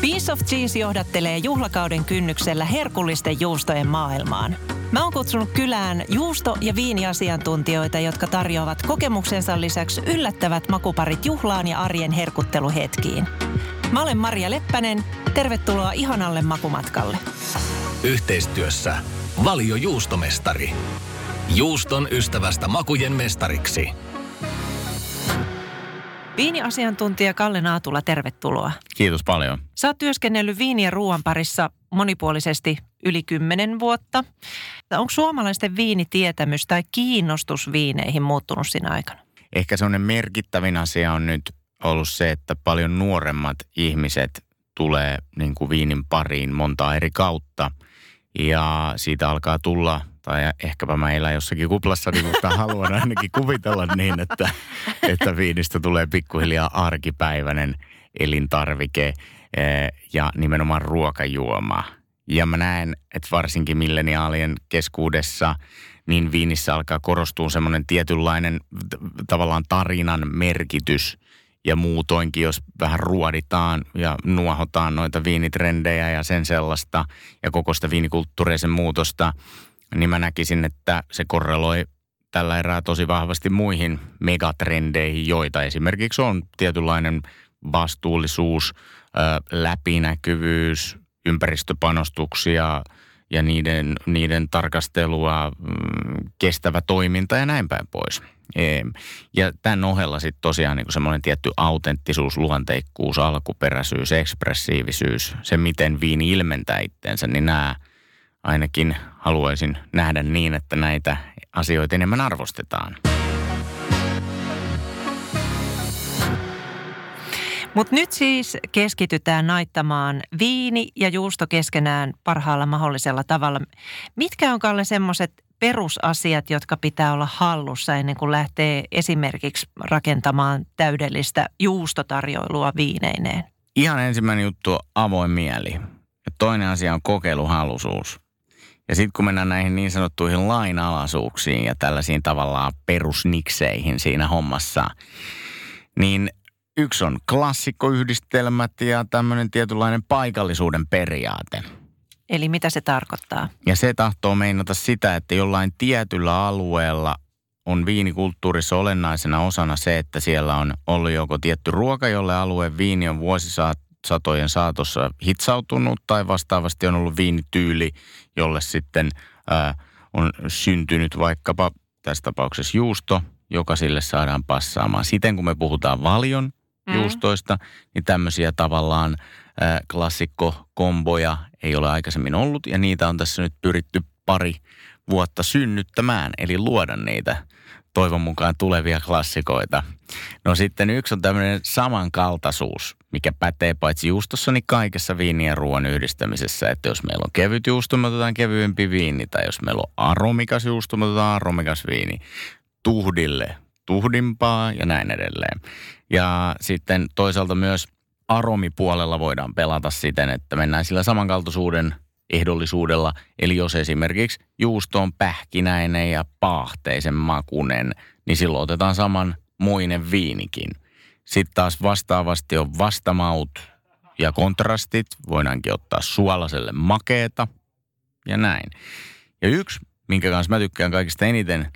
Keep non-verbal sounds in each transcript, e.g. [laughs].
Piece of Cheese johdattelee juhlakauden kynnyksellä herkullisten juustojen maailmaan. Mä oon kutsunut kylään juusto- ja viiniasiantuntijoita, jotka tarjoavat kokemuksensa lisäksi yllättävät makuparit juhlaan ja arjen herkutteluhetkiin. Mä olen Maria Leppänen. Tervetuloa ihanalle makumatkalle. Yhteistyössä Valio Juustomestari. Juuston ystävästä makujen mestariksi. Viiniasiantuntija Kalle Naatula, tervetuloa. Kiitos paljon. Sä oot työskennellyt viini ja ruoan parissa monipuolisesti yli kymmenen vuotta. Onko suomalaisten viinitietämys tai kiinnostus viineihin muuttunut siinä aikana? Ehkä sellainen merkittävin asia on nyt ollut se, että paljon nuoremmat ihmiset tulee niin kuin viinin pariin monta eri kautta. Ja siitä alkaa tulla tai ehkäpä elän jossakin kuplassa, niin mutta haluan ainakin kuvitella niin, että, että viinistä tulee pikkuhiljaa arkipäiväinen elintarvike eh, ja nimenomaan ruokajuoma. Ja mä näen, että varsinkin milleniaalien keskuudessa niin viinissä alkaa korostua semmoinen tietynlainen tavallaan tarinan merkitys – ja muutoinkin, jos vähän ruoditaan ja nuohotaan noita viinitrendejä ja sen sellaista ja koko sitä viinikulttuuria sen muutosta, niin mä näkisin, että se korreloi tällä erää tosi vahvasti muihin megatrendeihin, joita esimerkiksi on tietynlainen vastuullisuus, läpinäkyvyys, ympäristöpanostuksia ja niiden, niiden tarkastelua, mm, kestävä toiminta ja näin päin pois. Ja tämän ohella sitten tosiaan niin semmoinen tietty autenttisuus, luonteikkuus, alkuperäisyys, ekspressiivisyys, se miten viini ilmentää itteensä, niin nämä – ainakin haluaisin nähdä niin, että näitä asioita enemmän arvostetaan. Mutta nyt siis keskitytään naittamaan viini ja juusto keskenään parhaalla mahdollisella tavalla. Mitkä on Kalle semmoiset perusasiat, jotka pitää olla hallussa ennen kuin lähtee esimerkiksi rakentamaan täydellistä juustotarjoilua viineineen? Ihan ensimmäinen juttu on avoin mieli. Ja toinen asia on kokeiluhalusuus. Ja sitten kun mennään näihin niin sanottuihin lainalaisuuksiin ja tällaisiin tavallaan perusnikseihin siinä hommassa, niin yksi on klassikkoyhdistelmät ja tämmöinen tietynlainen paikallisuuden periaate. Eli mitä se tarkoittaa? Ja se tahtoo meinata sitä, että jollain tietyllä alueella on viinikulttuurissa olennaisena osana se, että siellä on ollut joko tietty ruoka, jolle alueen viini on vuosisaat satojen saatossa hitsautunut tai vastaavasti on ollut viinityyli, jolle sitten ää, on syntynyt vaikkapa tässä tapauksessa juusto, joka sille saadaan passaamaan. Siten kun me puhutaan valion mm. juustoista, niin tämmöisiä tavallaan ää, klassikkokomboja ei ole aikaisemmin ollut ja niitä on tässä nyt pyritty pari vuotta synnyttämään, eli luoda niitä toivon mukaan tulevia klassikoita. No sitten yksi on tämmöinen samankaltaisuus, mikä pätee paitsi juustossa, niin kaikessa viini ja ruoan yhdistämisessä. Että jos meillä on kevyt juusto, me otetaan kevyempi viini. Tai jos meillä on aromikas juusto, me otetaan aromikas viini. Tuhdille tuhdimpaa ja näin edelleen. Ja sitten toisaalta myös aromipuolella voidaan pelata siten, että mennään sillä samankaltaisuuden ehdollisuudella. Eli jos esimerkiksi juusto on pähkinäinen ja paahteisen makunen, niin silloin otetaan saman muinen viinikin. Sitten taas vastaavasti on vastamaut ja kontrastit. Voidaankin ottaa suolaselle makeeta ja näin. Ja yksi, minkä kanssa mä tykkään kaikista eniten,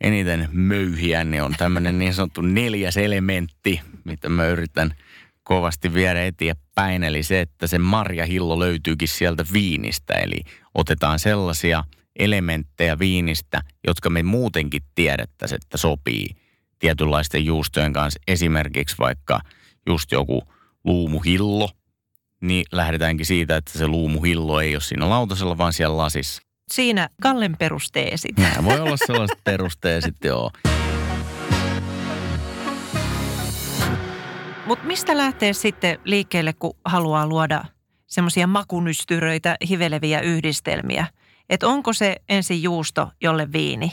eniten möyhiä, niin on tämmöinen niin sanottu neljäs elementti, mitä mä yritän – kovasti viedä eteenpäin. Eli se, että se marjahillo löytyykin sieltä viinistä. Eli otetaan sellaisia elementtejä viinistä, jotka me muutenkin tiedettäisiin, että sopii tietynlaisten juustojen kanssa. Esimerkiksi vaikka just joku luumuhillo, niin lähdetäänkin siitä, että se luumuhillo ei ole siinä lautasella, vaan siellä lasissa. Siinä Kallen perusteesit. Nämä voi olla sellaiset perusteesit, joo. Mutta mistä lähtee sitten liikkeelle, kun haluaa luoda semmoisia makunystyröitä, hiveleviä yhdistelmiä? Että onko se ensin juusto, jolle viini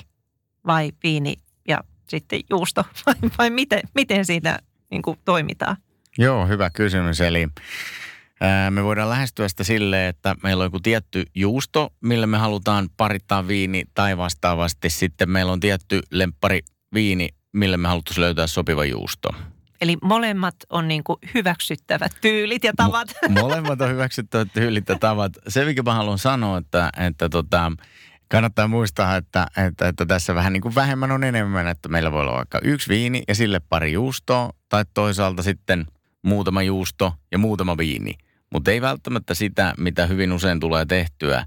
vai viini ja sitten juusto [laughs] vai, vai miten, miten siitä niin kuin toimitaan? Joo, hyvä kysymys. Eli ää, me voidaan lähestyä sitä silleen, että meillä on joku tietty juusto, millä me halutaan parittaa viini tai vastaavasti sitten meillä on tietty lemppari viini, millä me haluttaisiin löytää sopiva juusto. Eli molemmat on niin kuin hyväksyttävät tyylit ja tavat. Mo- [laughs] molemmat on hyväksyttävät tyylit ja tavat. Se, mikä mä haluan sanoa, että, että tota, kannattaa muistaa, että, että, että tässä vähän niin kuin vähemmän on enemmän, että meillä voi olla vaikka yksi viini ja sille pari juustoa, tai toisaalta sitten muutama juusto ja muutama viini. Mutta ei välttämättä sitä, mitä hyvin usein tulee tehtyä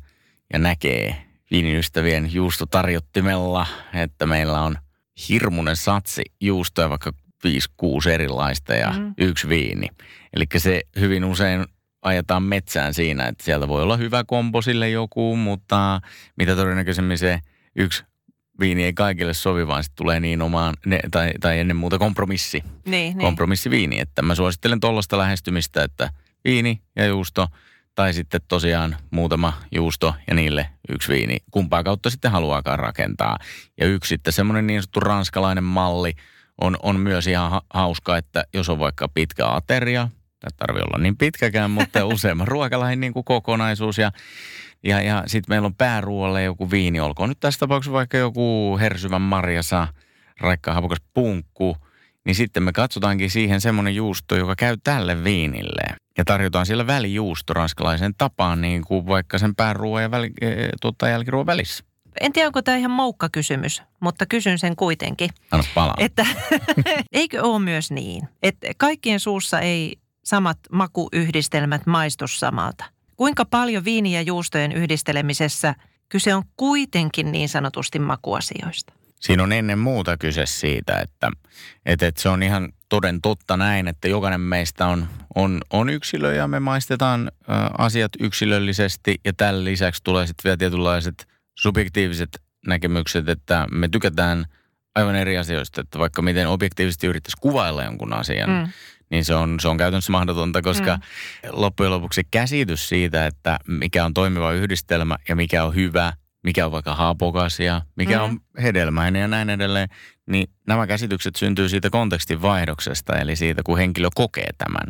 ja näkee viiniystävien juustotarjottimella, että meillä on hirmuinen satsi juustoja, vaikka 5-6 erilaista ja mm. yksi viini. Eli se hyvin usein ajetaan metsään siinä, että sieltä voi olla hyvä kompo sille joku, mutta mitä todennäköisemmin se yksi viini ei kaikille sovi, vaan sitten tulee niin omaan, ne, tai, tai ennen muuta kompromissi. Niin, kompromissiviini. Että mä suosittelen tuollaista lähestymistä, että viini ja juusto, tai sitten tosiaan muutama juusto ja niille yksi viini. Kumpaa kautta sitten haluaakaan rakentaa. Ja yksi sitten semmoinen niin sanottu ranskalainen malli on, on myös ihan hauska, että jos on vaikka pitkä ateria, Tämä tarvii olla niin pitkäkään, mutta [laughs] useamman ruokalain niin kuin kokonaisuus. Ja, ja, ja sitten meillä on pääruoalle joku viini, olkoon nyt tässä tapauksessa vaikka joku hersyvän marjasa, raikka hapukas punkku. Niin sitten me katsotaankin siihen semmoinen juusto, joka käy tälle viinille. Ja tarjotaan siellä välijuusto ranskalaisen tapaan, niin kuin vaikka sen pääruoan ja väli, e, tuota, jälkiruoan välissä. En tiedä, onko tämä ihan moukka kysymys, mutta kysyn sen kuitenkin. Anna palaa. Että [laughs] eikö ole myös niin, että kaikkien suussa ei samat makuyhdistelmät maistu samalta. Kuinka paljon viini ja juustojen yhdistelemisessä kyse on kuitenkin niin sanotusti makuasioista? Siinä on ennen muuta kyse siitä, että, että, että se on ihan toden totta näin, että jokainen meistä on, on, on yksilö ja me maistetaan ä, asiat yksilöllisesti ja tällä lisäksi tulee sitten vielä tietynlaiset subjektiiviset näkemykset, että me tykätään aivan eri asioista, että vaikka miten objektiivisesti yrittäisi kuvailla jonkun asian, mm niin se on, se on käytännössä mahdotonta, koska mm. loppujen lopuksi käsitys siitä, että mikä on toimiva yhdistelmä ja mikä on hyvä, mikä on vaikka haapokas ja mikä mm. on hedelmäinen ja näin edelleen, niin nämä käsitykset syntyy siitä kontekstin vaihdoksesta, eli siitä, kun henkilö kokee tämän.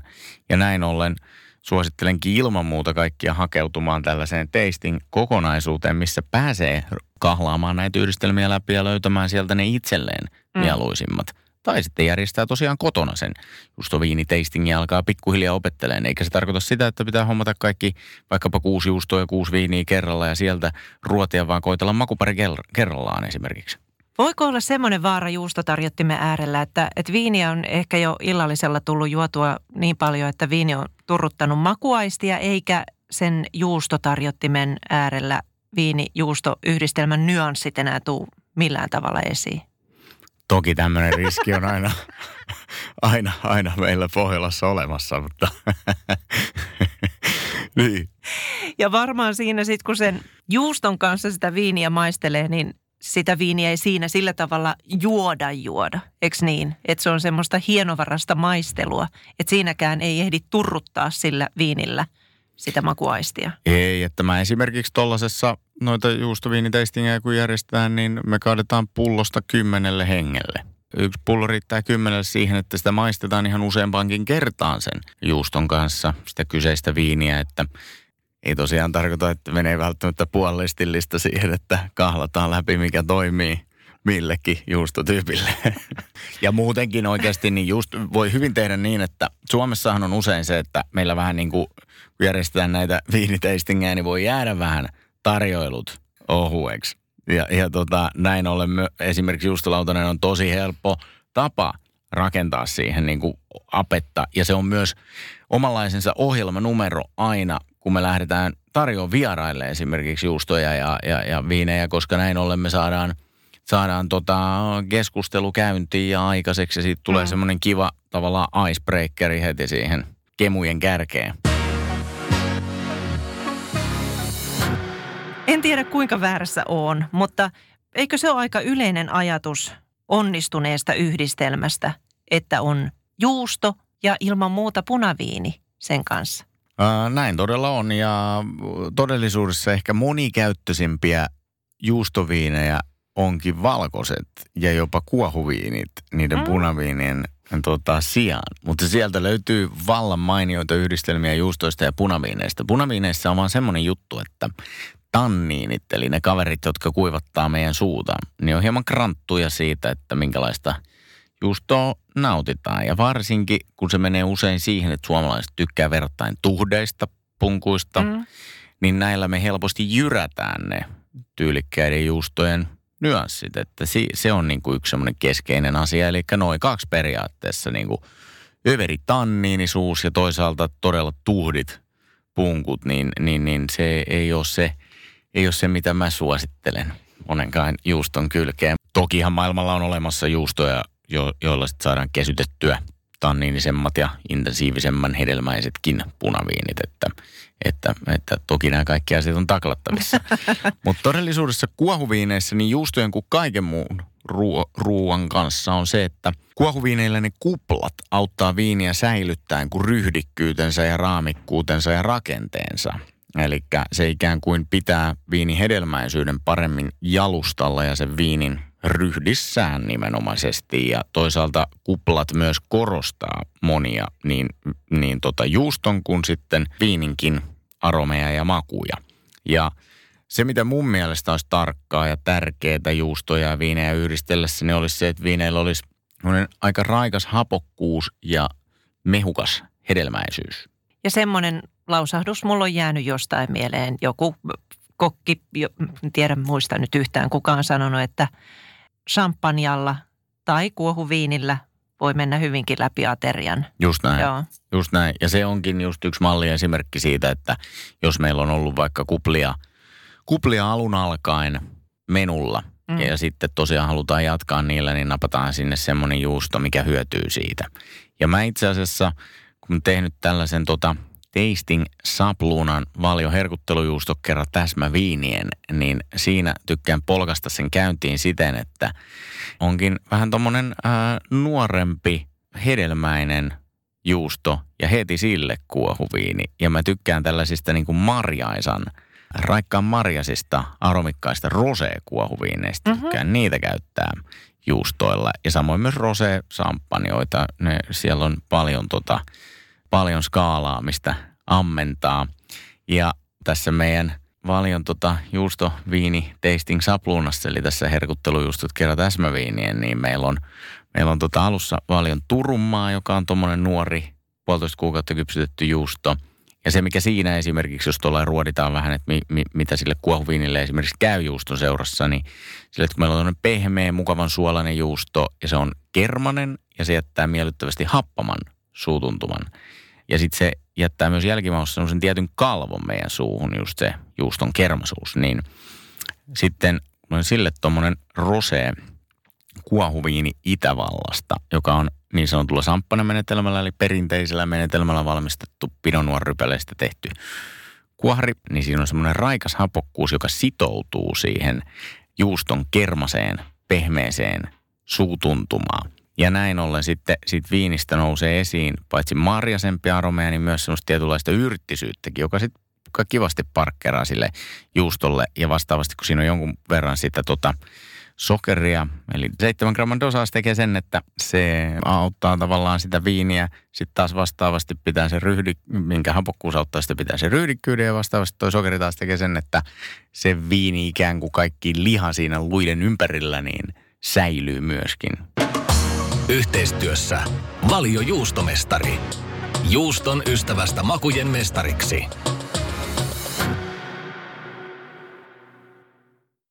Ja näin ollen suosittelenkin ilman muuta kaikkia hakeutumaan tällaiseen tasting kokonaisuuteen, missä pääsee kahlaamaan näitä yhdistelmiä läpi ja löytämään sieltä ne itselleen mm. mieluisimmat – tai sitten järjestää tosiaan kotona sen juustoviinitastingin ja alkaa pikkuhiljaa opetteleen. Eikä se tarkoita sitä, että pitää hommata kaikki vaikkapa kuusi juustoa ja kuusi viiniä kerralla ja sieltä ruotia, vaan koitella makupari kerrallaan esimerkiksi. Voiko olla semmoinen vaara juustotarjottimen äärellä, että, että viiniä on ehkä jo illallisella tullut juotua niin paljon, että viini on turruttanut makuaistia, eikä sen juustotarjottimen äärellä viini-juusto-yhdistelmän nyanssit enää tule millään tavalla esiin? Toki tämmöinen riski on aina, aina, aina meillä Pohjolassa olemassa, mutta [laughs] niin. Ja varmaan siinä sitten, kun sen juuston kanssa sitä viiniä maistelee, niin sitä viiniä ei siinä sillä tavalla juoda juoda, eikö niin? Että se on semmoista hienovarasta maistelua, että siinäkään ei ehdi turruttaa sillä viinillä sitä makuaistia. Ei, että mä esimerkiksi tuollaisessa noita juustoviiniteistingejä kun järjestetään, niin me kaadetaan pullosta kymmenelle hengelle. Yksi pullo riittää kymmenelle siihen, että sitä maistetaan ihan useampaankin kertaan sen juuston kanssa, sitä kyseistä viiniä, että ei tosiaan tarkoita, että menee välttämättä puolellistillista siihen, että kahlataan läpi, mikä toimii millekin juustotyypille. ja muutenkin oikeasti niin just voi hyvin tehdä niin, että Suomessahan on usein se, että meillä vähän niin kuin järjestetään näitä viiniteistingejä, niin voi jäädä vähän – tarjoilut ohueksi. Ja, ja tota, näin ollen my, esimerkiksi juustolautanen on tosi helppo tapa rakentaa siihen niin kuin apetta. Ja se on myös omanlaisensa ohjelmanumero aina, kun me lähdetään tarjoamaan vieraille esimerkiksi juustoja ja, ja, ja viinejä, koska näin ollen me saadaan, saadaan tota keskustelu käyntiin ja aikaiseksi. Ja siitä tulee mm. semmoinen kiva tavallaan icebreakeri heti siihen kemujen kärkeen. En tiedä kuinka väärässä on, mutta eikö se ole aika yleinen ajatus onnistuneesta yhdistelmästä, että on juusto ja ilman muuta punaviini sen kanssa? Ää, näin todella on ja todellisuudessa ehkä monikäyttöisimpiä juustoviinejä onkin valkoiset ja jopa kuohuviinit niiden mm. punaviinien tota, sijaan. Mutta sieltä löytyy vallan mainioita yhdistelmiä juustoista ja punaviineista. Punaviineissa on vaan semmoinen juttu, että tanniinit, eli ne kaverit, jotka kuivattaa meidän suuta, niin on hieman kranttuja siitä, että minkälaista juustoa nautitaan. Ja varsinkin, kun se menee usein siihen, että suomalaiset tykkää verrattain tuhdeista punkuista, mm. niin näillä me helposti jyrätään ne tyylikkäiden juustojen nyanssit. Että se on niin kuin yksi semmoinen keskeinen asia. Eli noin kaksi periaatteessa niin kuin överi tanniinisuus ja toisaalta todella tuhdit punkut, niin, niin, niin se ei ole se, ei ole se, mitä mä suosittelen monenkaan juuston kylkeen. Tokihan maailmalla on olemassa juustoja, jo, joilla sit saadaan kesytettyä tanniinisemmat ja intensiivisemmän hedelmäisetkin punaviinit, että, että, että toki nämä kaikki asiat on taklattavissa. [laughs] Mutta todellisuudessa kuohuviineissä niin juustojen kuin kaiken muun ruo- ruoan kanssa on se, että kuohuviineillä ne kuplat auttaa viiniä säilyttäen kuin ryhdikkyytensä ja raamikkuutensa ja rakenteensa. Eli se ikään kuin pitää viinin hedelmäisyyden paremmin jalustalla ja sen viinin ryhdissään nimenomaisesti. Ja toisaalta kuplat myös korostaa monia niin, niin tota juuston kuin sitten viininkin aromeja ja makuja. Ja se, mitä mun mielestä olisi tarkkaa ja tärkeää juustoja ja viinejä yhdistellessä, niin olisi se, että viineillä olisi aika raikas hapokkuus ja mehukas hedelmäisyys. Ja semmoinen lausahdus mulla on jäänyt jostain mieleen. Joku kokki, en tiedä muista nyt yhtään kukaan sanonut, että champanjalla tai kuohuviinillä voi mennä hyvinkin läpi aterian. Just näin. Joo. Just näin. Ja se onkin just yksi malli esimerkki siitä, että jos meillä on ollut vaikka kuplia, kuplia alun alkaen menulla mm. ja sitten tosiaan halutaan jatkaa niillä, niin napataan sinne semmoinen juusto, mikä hyötyy siitä. Ja mä itse asiassa, kun tehnyt tällaisen tota, Tasting Sapluunan valio herkuttelujuusto kerran täsmäviinien, niin siinä tykkään polkasta sen käyntiin siten, että onkin vähän tommonen ää, nuorempi, hedelmäinen juusto ja heti sille kuohuviini. Ja mä tykkään tällaisista niin kuin marjaisan, raikkaan marjasista, aromikkaista rosé-kuohuviineista. Mm-hmm. Tykkään niitä käyttää juustoilla. Ja samoin myös rosé-samppanjoita. Ne, siellä on paljon tota, paljon skaalaa, mistä ammentaa. Ja tässä meidän valion tota juustoviini tasting sapluunassa, eli tässä herkuttelujuustot kerran täsmäviinien, niin meillä on, meillä on tota alussa valion turummaa, joka on tuommoinen nuori puolitoista kuukautta kypsytetty juusto. Ja se, mikä siinä esimerkiksi, jos tuolla ruoditaan vähän, että mi, mi, mitä sille kuohuviinille esimerkiksi käy juuston seurassa, niin sille, että kun meillä on pehmeä, mukavan suolainen juusto ja se on kermanen ja se jättää miellyttävästi happaman suutuntuman. Ja sitten se jättää myös jälkimaussa sellaisen tietyn kalvon meidän suuhun, just se juuston kermasuus. Niin sitten on sille tuommoinen rosee kuohuviini Itävallasta, joka on niin sanotulla samppanemenetelmällä, eli perinteisellä menetelmällä valmistettu pinonuorrypäleistä tehty kuohari, niin siinä on semmoinen raikas hapokkuus, joka sitoutuu siihen juuston kermaseen, pehmeeseen suutuntumaan. Ja näin ollen sitten sit viinistä nousee esiin paitsi marjasempi aromeja, niin myös semmoista tietynlaista yrttisyyttäkin, joka sitten kivasti parkkeraa sille juustolle. Ja vastaavasti, kun siinä on jonkun verran sitä tota, sokeria, eli 7 gramman dosaus tekee sen, että se auttaa tavallaan sitä viiniä. Sitten taas vastaavasti pitää se ryhdi, minkä hapokkuus auttaa, sitä pitää se ryhdikkyyden ja vastaavasti toi sokeri taas tekee sen, että se viini ikään kuin kaikki liha siinä luiden ympärillä, niin säilyy myöskin. Yhteistyössä Valio Juustomestari. Juuston ystävästä makujen mestariksi.